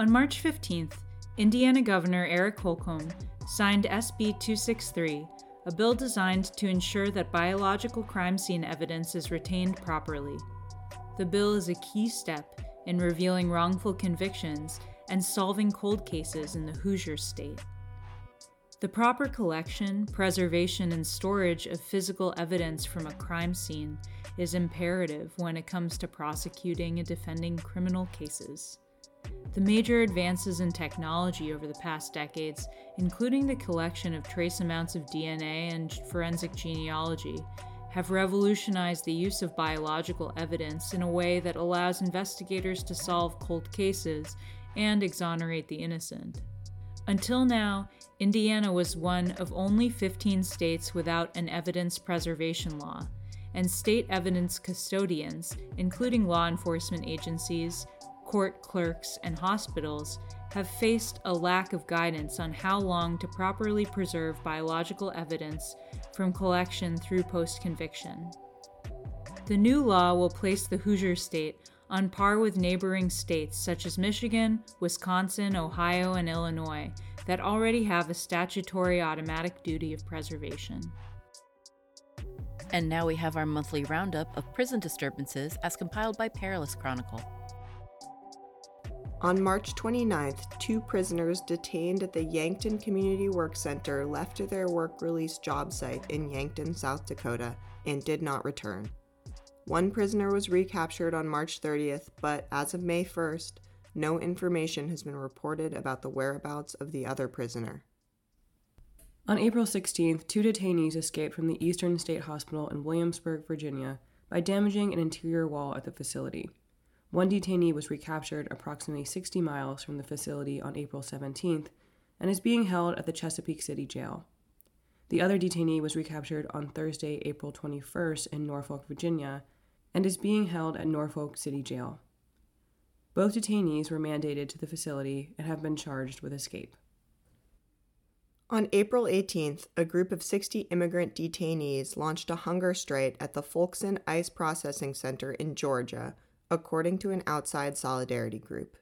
On March 15th, Indiana Governor Eric Holcomb signed SB 263, a bill designed to ensure that biological crime scene evidence is retained properly. The bill is a key step in revealing wrongful convictions and solving cold cases in the Hoosier state. The proper collection, preservation, and storage of physical evidence from a crime scene is imperative when it comes to prosecuting and defending criminal cases. The major advances in technology over the past decades, including the collection of trace amounts of DNA and forensic genealogy, have revolutionized the use of biological evidence in a way that allows investigators to solve cold cases and exonerate the innocent. Until now, Indiana was one of only 15 states without an evidence preservation law, and state evidence custodians, including law enforcement agencies, court clerks, and hospitals, have faced a lack of guidance on how long to properly preserve biological evidence from collection through post conviction. The new law will place the Hoosier State on par with neighboring states such as Michigan, Wisconsin, Ohio, and Illinois that already have a statutory automatic duty of preservation. And now we have our monthly roundup of prison disturbances as compiled by Perilous Chronicle. On March 29th, two prisoners detained at the Yankton Community Work Center left their work release job site in Yankton, South Dakota, and did not return. One prisoner was recaptured on March 30th, but as of May 1st, no information has been reported about the whereabouts of the other prisoner. On April 16th, two detainees escaped from the Eastern State Hospital in Williamsburg, Virginia, by damaging an interior wall at the facility. One detainee was recaptured approximately 60 miles from the facility on April 17th and is being held at the Chesapeake City Jail. The other detainee was recaptured on Thursday, April 21st in Norfolk, Virginia, and is being held at Norfolk City Jail. Both detainees were mandated to the facility and have been charged with escape. On April 18th, a group of 60 immigrant detainees launched a hunger strike at the Folkston Ice Processing Center in Georgia according to an outside solidarity group.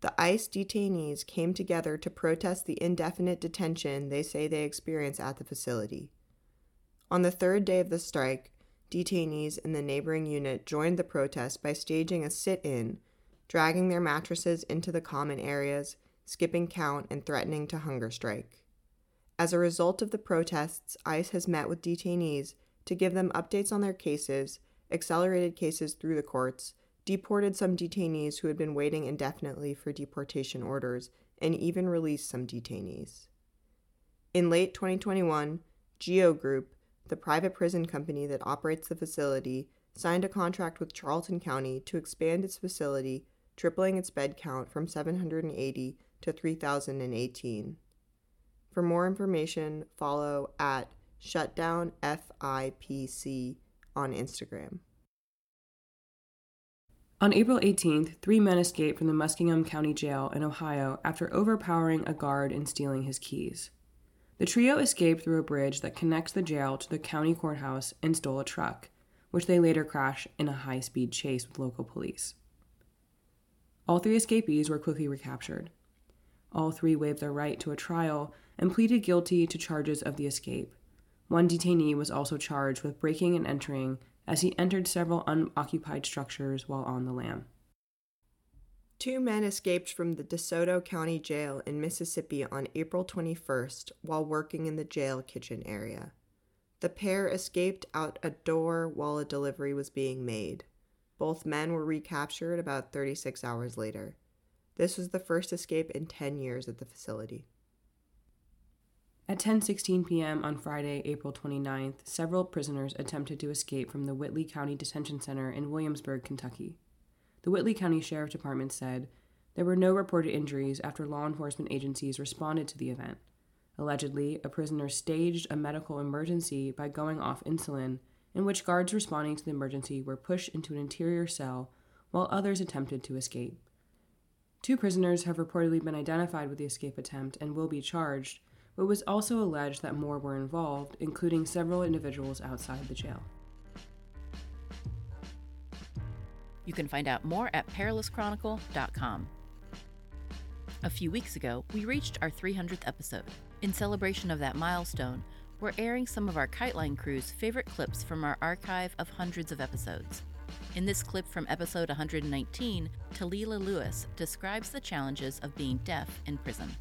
The ICE detainees came together to protest the indefinite detention they say they experience at the facility. On the third day of the strike, detainees in the neighboring unit joined the protest by staging a sit in, dragging their mattresses into the common areas, skipping count, and threatening to hunger strike. As a result of the protests, ICE has met with detainees to give them updates on their cases accelerated cases through the courts, deported some detainees who had been waiting indefinitely for deportation orders, and even released some detainees. In late 2021, Geo Group, the private prison company that operates the facility, signed a contract with Charlton County to expand its facility, tripling its bed count from 780 to 3,018. For more information, follow at shutdownfipc on Instagram. On April 18th, three men escaped from the Muskingum County Jail in Ohio after overpowering a guard and stealing his keys. The trio escaped through a bridge that connects the jail to the county courthouse and stole a truck, which they later crashed in a high speed chase with local police. All three escapees were quickly recaptured. All three waived their right to a trial and pleaded guilty to charges of the escape, one detainee was also charged with breaking and entering as he entered several unoccupied structures while on the lam. Two men escaped from the DeSoto County Jail in Mississippi on April 21st while working in the jail kitchen area. The pair escaped out a door while a delivery was being made. Both men were recaptured about 36 hours later. This was the first escape in 10 years at the facility. At 10:16 p.m. on Friday, April 29th, several prisoners attempted to escape from the Whitley County Detention Center in Williamsburg, Kentucky. the Whitley County Sheriff Department said there were no reported injuries after law enforcement agencies responded to the event. Allegedly, a prisoner staged a medical emergency by going off insulin, in which guards responding to the emergency were pushed into an interior cell while others attempted to escape. Two prisoners have reportedly been identified with the escape attempt and will be charged, it was also alleged that more were involved, including several individuals outside the jail. You can find out more at perilouschronicle.com. A few weeks ago, we reached our 300th episode. In celebration of that milestone, we're airing some of our KiteLine crew's favorite clips from our archive of hundreds of episodes. In this clip from episode 119, Talila Lewis describes the challenges of being deaf in prison.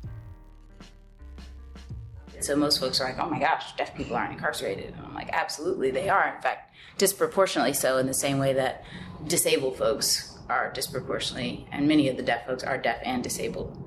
So most folks are like, oh my gosh, deaf people aren't incarcerated. And I'm like, absolutely, they are. In fact, disproportionately so in the same way that disabled folks are disproportionately, and many of the deaf folks are deaf and disabled,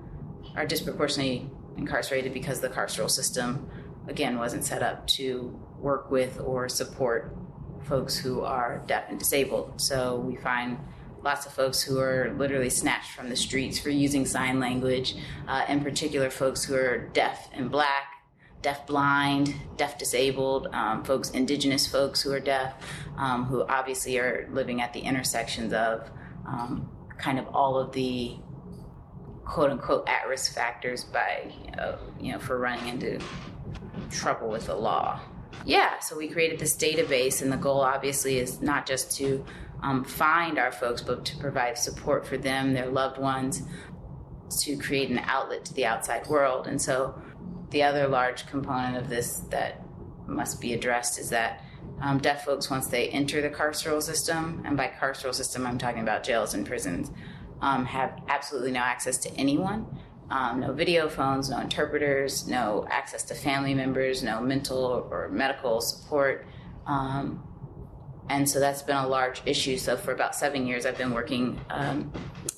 are disproportionately incarcerated because the carceral system, again, wasn't set up to work with or support folks who are deaf and disabled. So we find lots of folks who are literally snatched from the streets for using sign language, uh, in particular, folks who are deaf and black deaf blind, deaf disabled, um, folks, indigenous folks who are deaf, um, who obviously are living at the intersections of um, kind of all of the quote unquote at risk factors by, uh, you know, for running into trouble with the law. Yeah, so we created this database, and the goal obviously is not just to um, find our folks, but to provide support for them, their loved ones, to create an outlet to the outside world. And so the other large component of this that must be addressed is that um, deaf folks, once they enter the carceral system, and by carceral system, I'm talking about jails and prisons, um, have absolutely no access to anyone. Um, no video phones, no interpreters, no access to family members, no mental or medical support. Um, and so that's been a large issue. So for about seven years, I've been working um,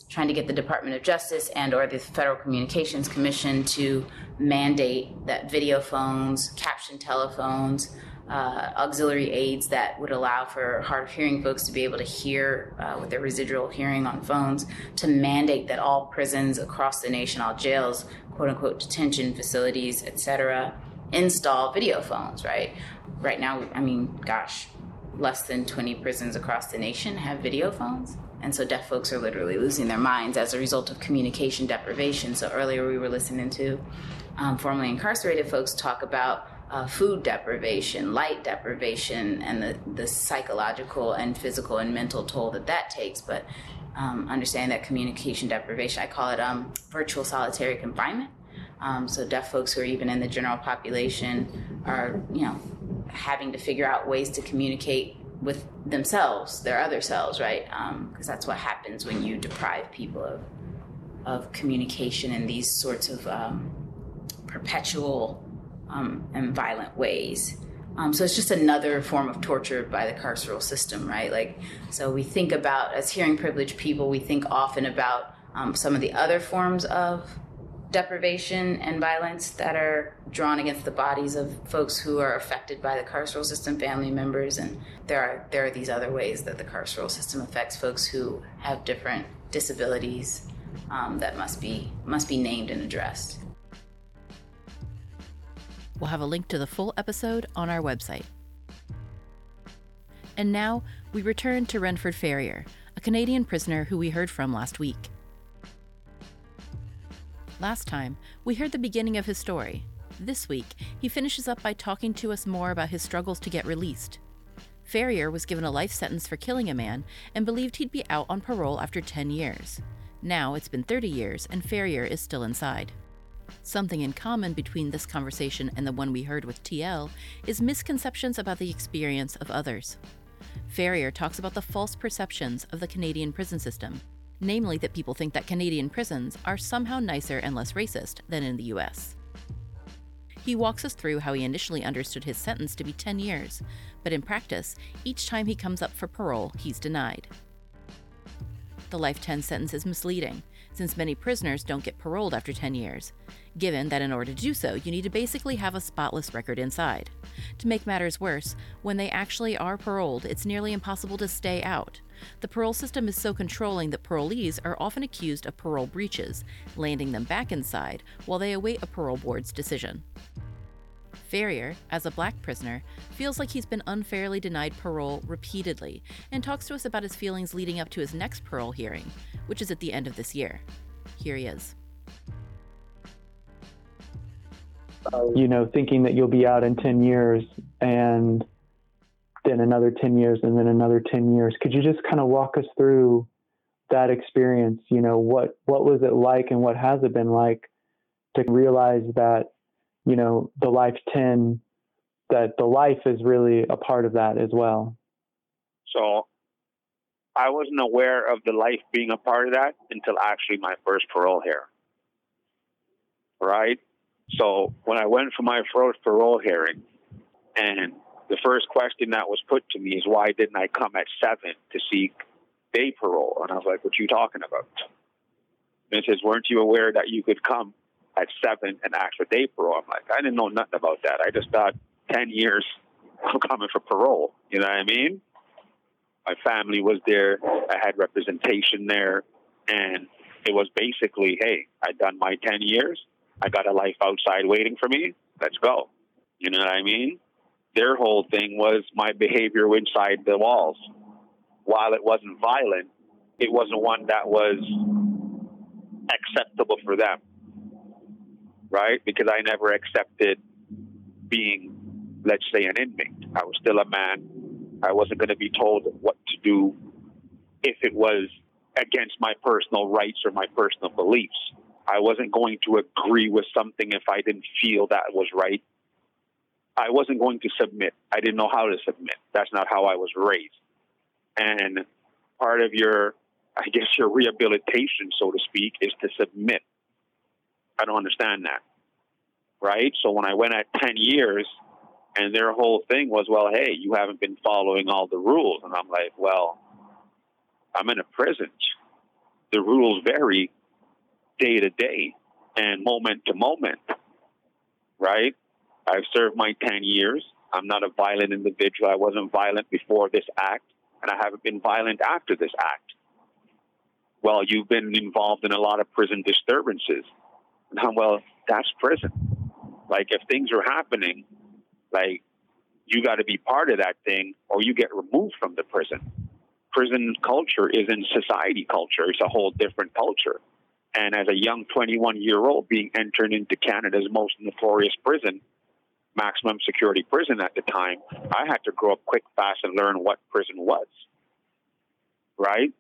trying to get the Department of Justice and or the Federal Communications Commission to mandate that video phones, caption telephones, uh, auxiliary aids that would allow for hard of hearing folks to be able to hear uh, with their residual hearing on phones, to mandate that all prisons across the nation, all jails, quote unquote detention facilities, etc., install video phones, right? Right now, I mean, gosh, less than 20 prisons across the nation have video phones. And so deaf folks are literally losing their minds as a result of communication deprivation. So earlier we were listening to um, formerly incarcerated folks talk about uh, food deprivation, light deprivation, and the, the psychological and physical and mental toll that that takes. But um, understanding that communication deprivation, I call it um, virtual solitary confinement. Um, so deaf folks who are even in the general population are, you know, having to figure out ways to communicate with themselves, their other selves, right? Because um, that's what happens when you deprive people of of communication in these sorts of um, perpetual um, and violent ways. Um, so it's just another form of torture by the carceral system, right? Like, so we think about as hearing privileged people, we think often about um, some of the other forms of deprivation and violence that are drawn against the bodies of folks who are affected by the carceral system, family members, and there are there are these other ways that the carceral system affects folks who have different disabilities um, that must be must be named and addressed. We'll have a link to the full episode on our website. And now we return to Renford Farrier, a Canadian prisoner who we heard from last week. Last time, we heard the beginning of his story. This week, he finishes up by talking to us more about his struggles to get released. Farrier was given a life sentence for killing a man and believed he'd be out on parole after 10 years. Now it's been 30 years and Farrier is still inside. Something in common between this conversation and the one we heard with TL is misconceptions about the experience of others. Farrier talks about the false perceptions of the Canadian prison system namely that people think that Canadian prisons are somehow nicer and less racist than in the US. He walks us through how he initially understood his sentence to be 10 years, but in practice, each time he comes up for parole, he's denied. The life 10 sentence is misleading, since many prisoners don't get paroled after 10 years, given that in order to do so, you need to basically have a spotless record inside. To make matters worse, when they actually are paroled, it's nearly impossible to stay out, The parole system is so controlling that parolees are often accused of parole breaches, landing them back inside while they await a parole board's decision. Farrier, as a black prisoner, feels like he's been unfairly denied parole repeatedly and talks to us about his feelings leading up to his next parole hearing, which is at the end of this year. Here he is. You know, thinking that you'll be out in 10 years and then another 10 years and then another 10 years. Could you just kind of walk us through that experience? You know, what, what was it like and what has it been like to realize that you know, the life 10, that the life is really a part of that as well. So I wasn't aware of the life being a part of that until actually my first parole here. Right? So when I went for my first parole hearing, and the first question that was put to me is why didn't I come at seven to seek day parole? And I was like, what are you talking about? And it says, weren't you aware that you could come at seven and ask for day parole. I'm like, I didn't know nothing about that. I just thought 10 years I'm coming for parole. You know what I mean? My family was there. I had representation there. And it was basically, hey, I done my 10 years. I got a life outside waiting for me. Let's go. You know what I mean? Their whole thing was my behavior inside the walls. While it wasn't violent, it wasn't one that was acceptable for them right? Because I never accepted being, let's say, an inmate. I was still a man. I wasn't going to be told what to do if it was against my personal rights or my personal beliefs. I wasn't going to agree with something if I didn't feel that was right. I wasn't going to submit. I didn't know how to submit. That's not how I was raised. And part of your, I guess, your rehabilitation, so to speak, is to submit I don't understand that. Right? So when I went at 10 years and their whole thing was, well, hey, you haven't been following all the rules. And I'm like, well, I'm in a prison. The rules vary day to day and moment to moment. Right? I've served my 10 years. I'm not a violent individual. I wasn't violent before this act, and I haven't been violent after this act. Well, you've been involved in a lot of prison disturbances. well, that's prison. Like if things are happening, like you got to be part of that thing or you get removed from the prison. Prison culture isn't society culture. It's a whole different culture. And as a young 21 year old being entered into Canada's most notorious prison, maximum security prison at the time, I had to grow up quick, fast, and learn what prison was. Right?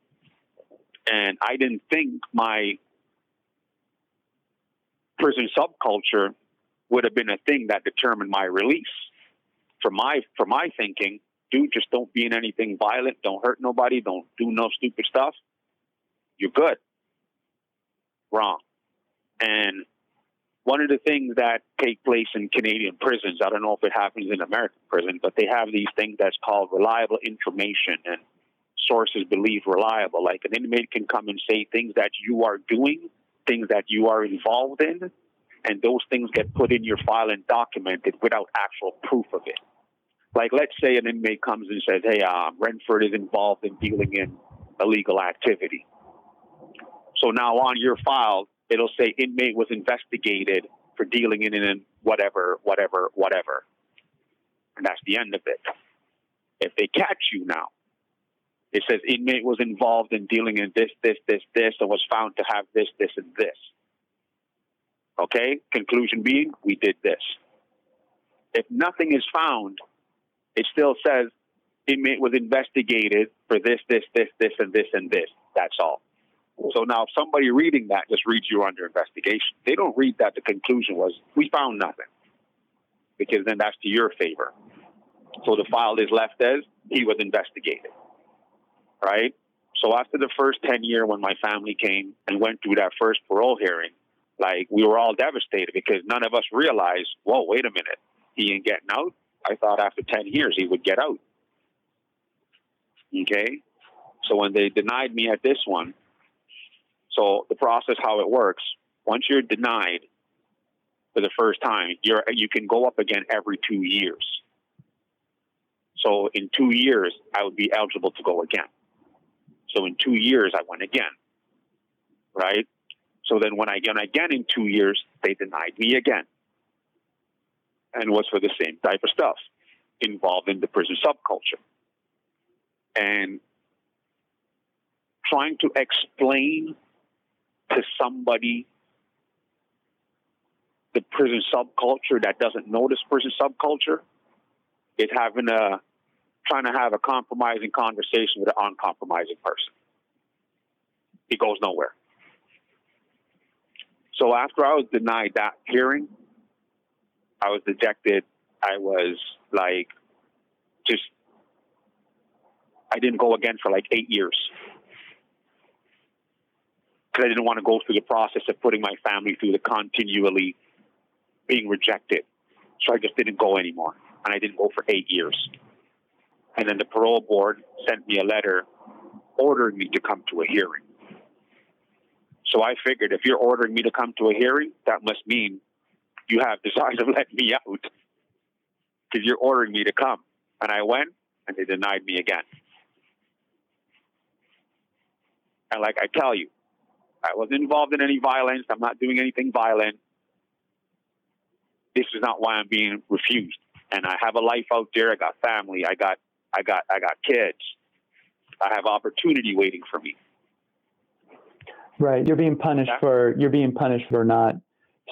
And I didn't think my prison subculture would have been a thing that determined my release. For my for my thinking, dude, just don't be in anything violent, don't hurt nobody, don't do no stupid stuff. You're good. Wrong. And one of the things that take place in Canadian prisons, I don't know if it happens in American prison, but they have these things that's called reliable information and sources believe reliable. Like an inmate can come and say things that you are doing things that you are involved in, and those things get put in your file and documented without actual proof of it. Like, let's say an inmate comes and says, "Hey, uh, Renford is involved in dealing in illegal activity." So now on your file, it'll say inmate was investigated for dealing in, in whatever, whatever, whatever, and that's the end of it. If they catch you now, it says inmate was involved in dealing in this, this, this, this, and was found to have this, this, and this. Okay? Conclusion being, we did this. If nothing is found, it still says inmate was investigated for this, this, this, this, and this, and this. That's all. So now, if somebody reading that just reads you under investigation, they don't read that the conclusion was we found nothing, because then that's to your favor. So the file is left as he was investigated right? So after the first 10 year when my family came and went through that first parole hearing, like we were all devastated because none of us realized, whoa, wait a minute, he ain't getting out. I thought after 10 years he would get out. Okay? So when they denied me at this one, so the process, how it works, once you're denied for the first time, you're, you can go up again every two years. So in two years, I would be eligible to go again So in two years, I went again. Right? So then when I went again in two years, they denied me again. And was for the same type of stuff involved in the prison subculture. And trying to explain to somebody the prison subculture that doesn't know this prison subculture is having a trying to have a compromising conversation with an uncompromising person. It goes nowhere. So after I was denied that hearing, I was dejected. I was like, just, I didn't go again for like eight years. Because I didn't want to go through the process of putting my family through the continually being rejected. So I just didn't go anymore. And I didn't go for eight years. And then the parole board sent me a letter ordering me to come to a hearing. So I figured if you're ordering me to come to a hearing, that must mean you have desire to let me out because you're ordering me to come. And I went, and they denied me again. And like I tell you, I wasn't involved in any violence. I'm not doing anything violent. This is not why I'm being refused. And I have a life out there. I got family. I got, I got, I got kids. I have opportunity waiting for me. Right. You're being punished yeah. for you're being punished for not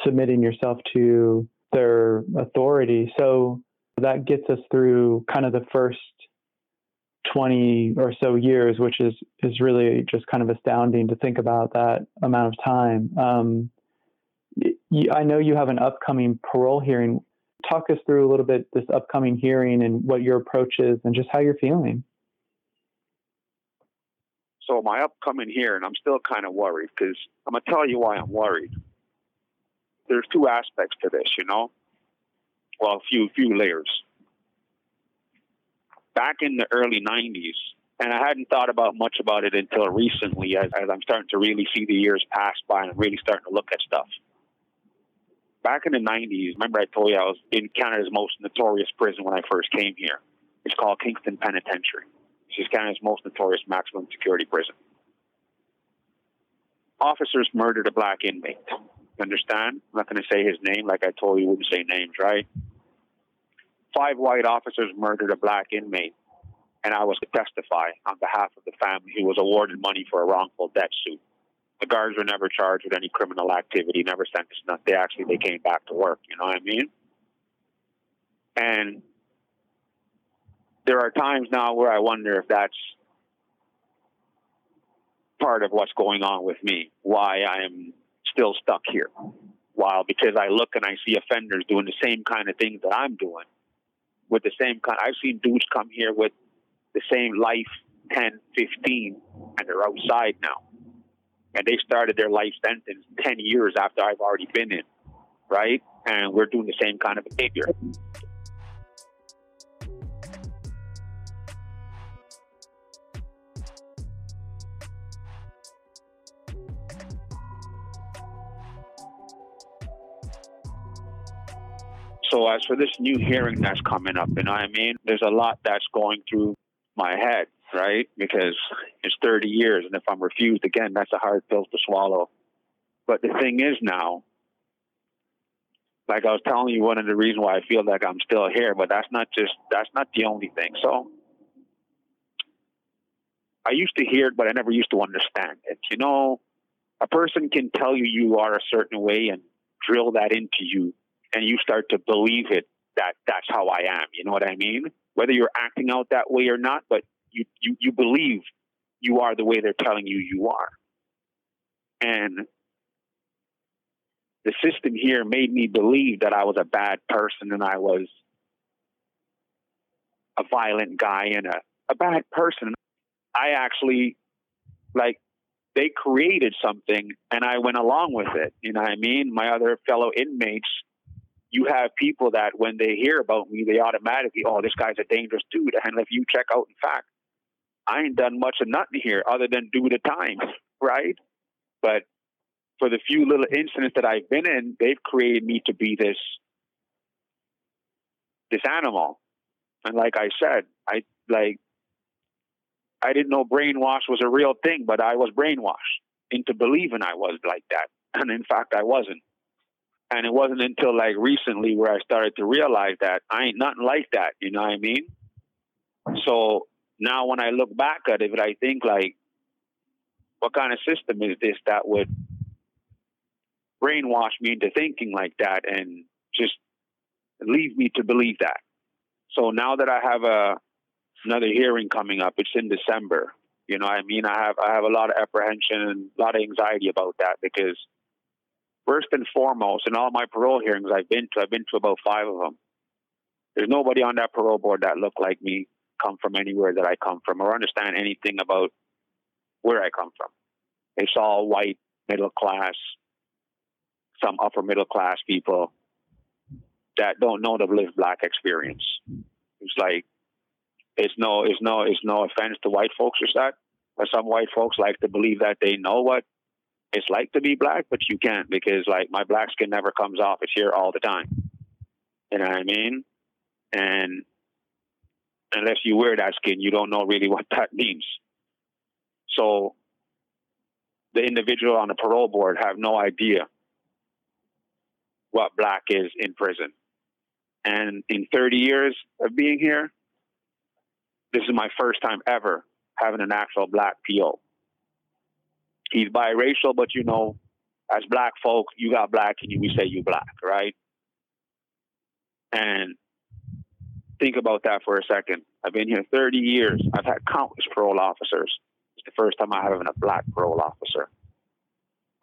submitting yourself to their authority. So that gets us through kind of the first 20 or so years, which is is really just kind of astounding to think about that amount of time. Um, I know you have an upcoming parole hearing. Talk us through a little bit this upcoming hearing and what your approach is, and just how you're feeling. So my upcoming hearing, I'm still kind of worried because I'm gonna tell you why I'm worried. There's two aspects to this, you know. Well, a few few layers. Back in the early '90s, and I hadn't thought about much about it until recently, as, as I'm starting to really see the years pass by and I'm really starting to look at stuff. Back in the '90s, remember I told you I was in Canada's most notorious prison when I first came here. It's called Kingston Penitentiary. She's Canada's most notorious maximum security prison. Officers murdered a black inmate. Understand? I'm not going to say his name like I told you, wouldn't say names, right? Five white officers murdered a black inmate, and I was to testify on behalf of the family who was awarded money for a wrongful death suit. The guards were never charged with any criminal activity, never sentenced. Nothing. They actually they came back to work. You know what I mean? And there are times now where I wonder if that's part of what's going on with me, why I'm still stuck here. While because I look and I see offenders doing the same kind of things that I'm doing with the same kind. I've seen dudes come here with the same life 10, 15, and they're outside now. And they started their life sentence 10 years after I've already been in, right? And we're doing the same kind of behavior. So as for this new hearing that's coming up, you know what I mean? There's a lot that's going through my head, right? Because it's 30 years, and if I'm refused again, that's a hard pill to swallow. But the thing is now, like I was telling you, one of the reasons why I feel like I'm still here, but that's not just that's not the only thing. So I used to hear it, but I never used to understand it. You know, a person can tell you you are a certain way and drill that into you and you start to believe it that that's how I am. You know what I mean? Whether you're acting out that way or not, but you, you, you believe you are the way they're telling you you are. And the system here made me believe that I was a bad person and I was a violent guy and a, a bad person. I actually, like, they created something and I went along with it. You know what I mean? My other fellow inmates you have people that when they hear about me, they automatically, oh, this guy's a dangerous dude. And if you check out, in fact, I ain't done much of nothing here other than do the time, right? But for the few little incidents that I've been in, they've created me to be this this animal. And like I said, I like I didn't know brainwash was a real thing, but I was brainwashed into believing I was like that. And in fact, I wasn't. And it wasn't until like recently where I started to realize that I ain't nothing like that. You know what I mean? So now when I look back at it, I think like, what kind of system is this that would brainwash me into thinking like that and just leave me to believe that? So now that I have a another hearing coming up, it's in December. You know, I mean, I have I have a lot of apprehension and a lot of anxiety about that because first and foremost, in all my parole hearings I've been to, I've been to about five of them. There's nobody on that parole board that looked like me, come from anywhere that I come from, or understand anything about where I come from. It's all white, middle class, some upper middle class people that don't know the lived black experience. It's like it's no it's no it's no offense to white folks or that. But some white folks like to believe that they know what it's like to be black, but you can't because like my black skin never comes off. It's here all the time. You know what I mean? And unless you wear that skin, you don't know really what that means. So the individual on the parole board have no idea what black is in prison. And in 30 years of being here, this is my first time ever having an actual black PO. He's biracial, but you know, as black folk, you got black and you we say you black, right? And think about that for a second. I've been here 30 years. I've had countless parole officers. It's the first time I have a black parole officer.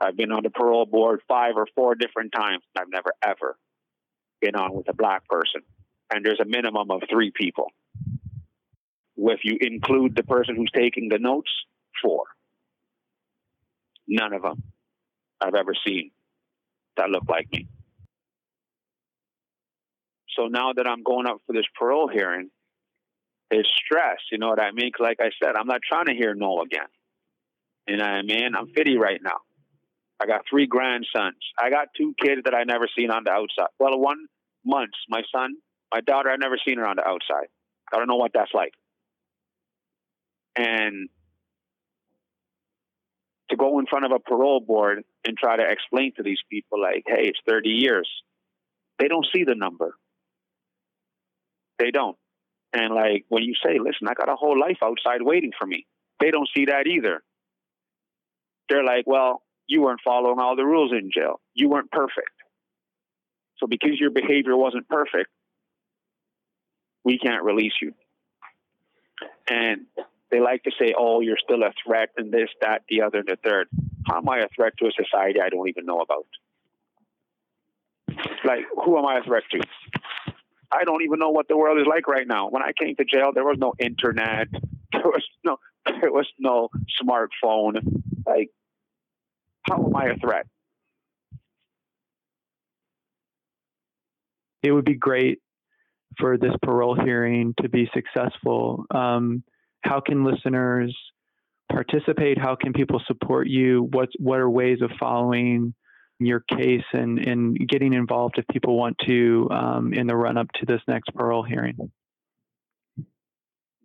I've been on the parole board five or four different times. I've never ever been on with a black person. And there's a minimum of three people. If you include the person who's taking the notes, four. None of them I've ever seen that look like me. So now that I'm going up for this parole hearing, it's stress. You know what I mean? like I said, I'm not trying to hear no again. You know what I mean? I'm 50 right now. I got three grandsons. I got two kids that I never seen on the outside. Well, one months. My son, my daughter, I never seen her on the outside. I don't know what that's like. And to go in front of a parole board and try to explain to these people, like, hey, it's 30 years, they don't see the number. They don't. And like when you say, listen, I got a whole life outside waiting for me, they don't see that either. They're like, well, you weren't following all the rules in jail. You weren't perfect. So because your behavior wasn't perfect, we can't release you. And they like to say, oh, you're still a threat and this, that, the other, and the third. How am I a threat to a society I don't even know about? Like, who am I a threat to? I don't even know what the world is like right now. When I came to jail, there was no internet. There was no there was no smartphone. Like, how am I a threat? It would be great for this parole hearing to be successful. Um, how can listeners participate? How can people support you? What what are ways of following your case and, and getting involved if people want to um, in the run up to this next parole hearing?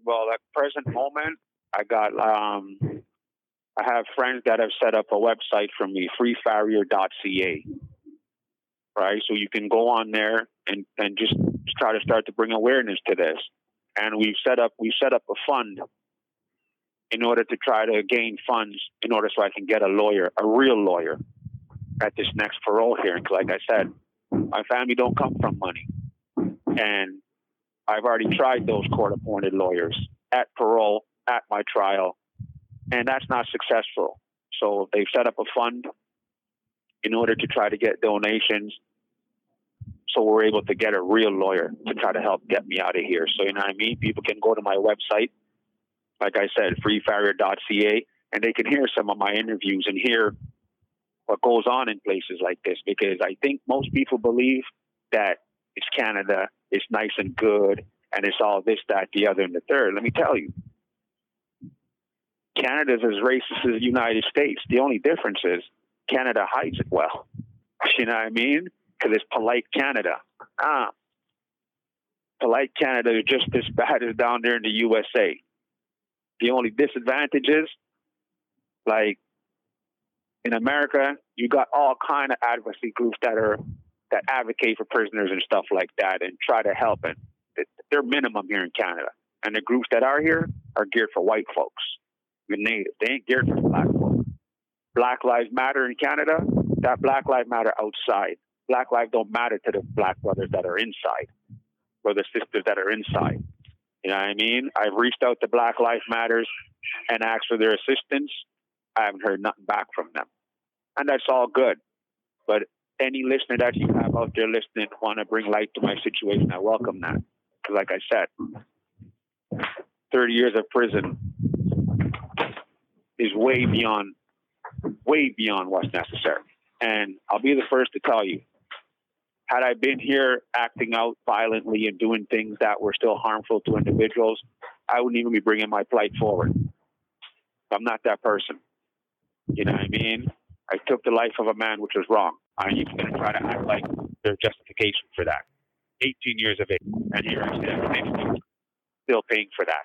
Well, at present moment, I got um, I have friends that have set up a website for me, freefarrier.ca. Right, so you can go on there and, and just try to start to bring awareness to this and we've set up we set up a fund in order to try to gain funds in order so I can get a lawyer, a real lawyer, at this next parole hearing. Like I said, my family don't come from money, and I've already tried those court-appointed lawyers at parole at my trial, and that's not successful. So they've set up a fund in order to try to get donations so we're able to get a real lawyer to try to help get me out of here. So you know what I mean? People can go to my website, like I said, freefarrier.ca, and they can hear some of my interviews and hear what goes on in places like this. Because I think most people believe that it's Canada, it's nice and good, and it's all this, that, the other, and the third. Let me tell you, Canada's as racist as the United States. The only difference is Canada hides it well. You know what I mean? Because it's polite Canada. Ah, polite Canada is just as bad as down there in the USA. The only disadvantage is, like in America, you got all kind of advocacy groups that are that advocate for prisoners and stuff like that and try to help. And they're minimum here in Canada. And the groups that are here are geared for white folks, the native. They ain't geared for black folks. Black Lives Matter in Canada, that Black Lives Matter outside. Black lives don't matter to the black brothers that are inside or the sisters that are inside. You know what I mean? I've reached out to Black Lives Matters and asked for their assistance. I haven't heard nothing back from them. And that's all good. But any listener that you have out there listening want to bring light to my situation, I welcome that. Because, like I said, 30 years of prison is way beyond, way beyond what's necessary. And I'll be the first to tell you, had I been here acting out violently and doing things that were still harmful to individuals, I wouldn't even be bringing my plight forward. I'm not that person. You know what I mean? I took the life of a man, which was wrong. I'm even going to try to act like there's justification for that. 18 years of age, and here I am, still paying for that.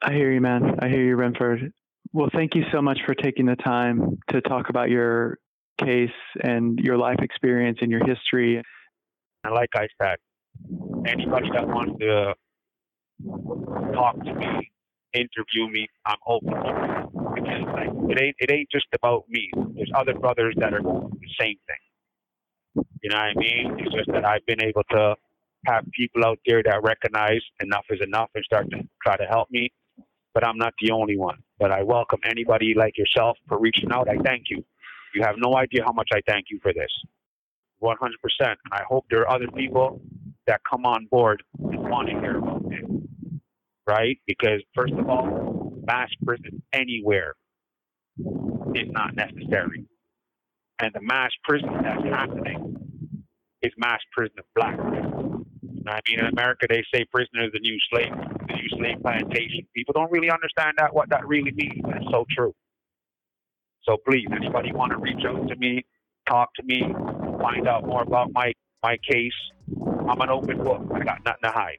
I hear you, man. I hear you, Renford. Well, thank you so much for taking the time to talk about your case and your life experience and your history. And like I said, anybody that wants to talk to me, interview me, I'm open because like, it ain't it ain't just about me. There's other brothers that are the same thing. You know what I mean? It's just that I've been able to have people out there that recognize enough is enough and start to try to help me. But I'm not the only one. But I welcome anybody like yourself for reaching out. I thank you. You have no idea how much I thank you for this. 100%. And I hope there are other people that come on board and want to hear about this. Right? Because, first of all, mass prison anywhere is not necessary. And the mass prison that's happening is mass prison of black people. I mean, in America, they say prisoner is the new slave, the new slave plantation. People don't really understand that what that really means. That's so true. So please, anybody want to reach out to me, talk to me, find out more about my my case, I'm an open book. I got nothing to hide.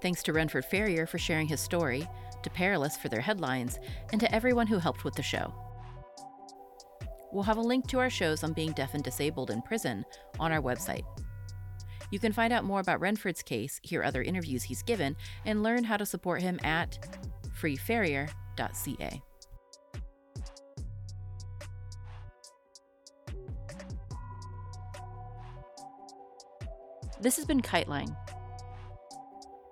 Thanks to Renford Farrier for sharing his story, to Perilous for their headlines, and to everyone who helped with the show. We'll have a link to our shows on being deaf and disabled in prison on our website. You can find out more about Renford's case, hear other interviews he's given, and learn how to support him at freefarrier.ca. This has been Kiteline.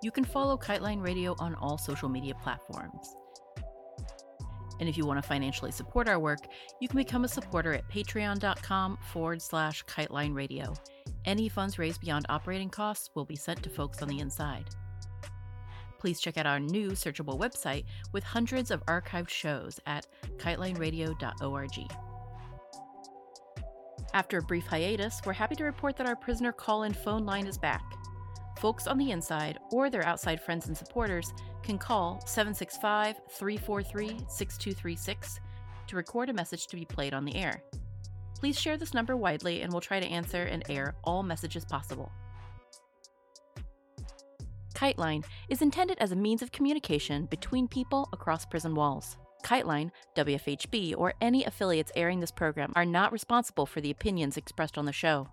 You can follow Kiteline Radio on all social media platforms. And if you want to financially support our work, you can become a supporter at patreon.com forward slash kiteline radio. Any funds raised beyond operating costs will be sent to folks on the inside. Please check out our new searchable website with hundreds of archived shows at kitelineradio.org. After a brief hiatus, we're happy to report that our prisoner call in phone line is back. Folks on the inside or their outside friends and supporters can call 765 343 6236 to record a message to be played on the air. Please share this number widely and we'll try to answer and air all messages possible. KiteLine is intended as a means of communication between people across prison walls. KiteLine, WFHB, or any affiliates airing this program are not responsible for the opinions expressed on the show.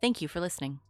Thank you for listening.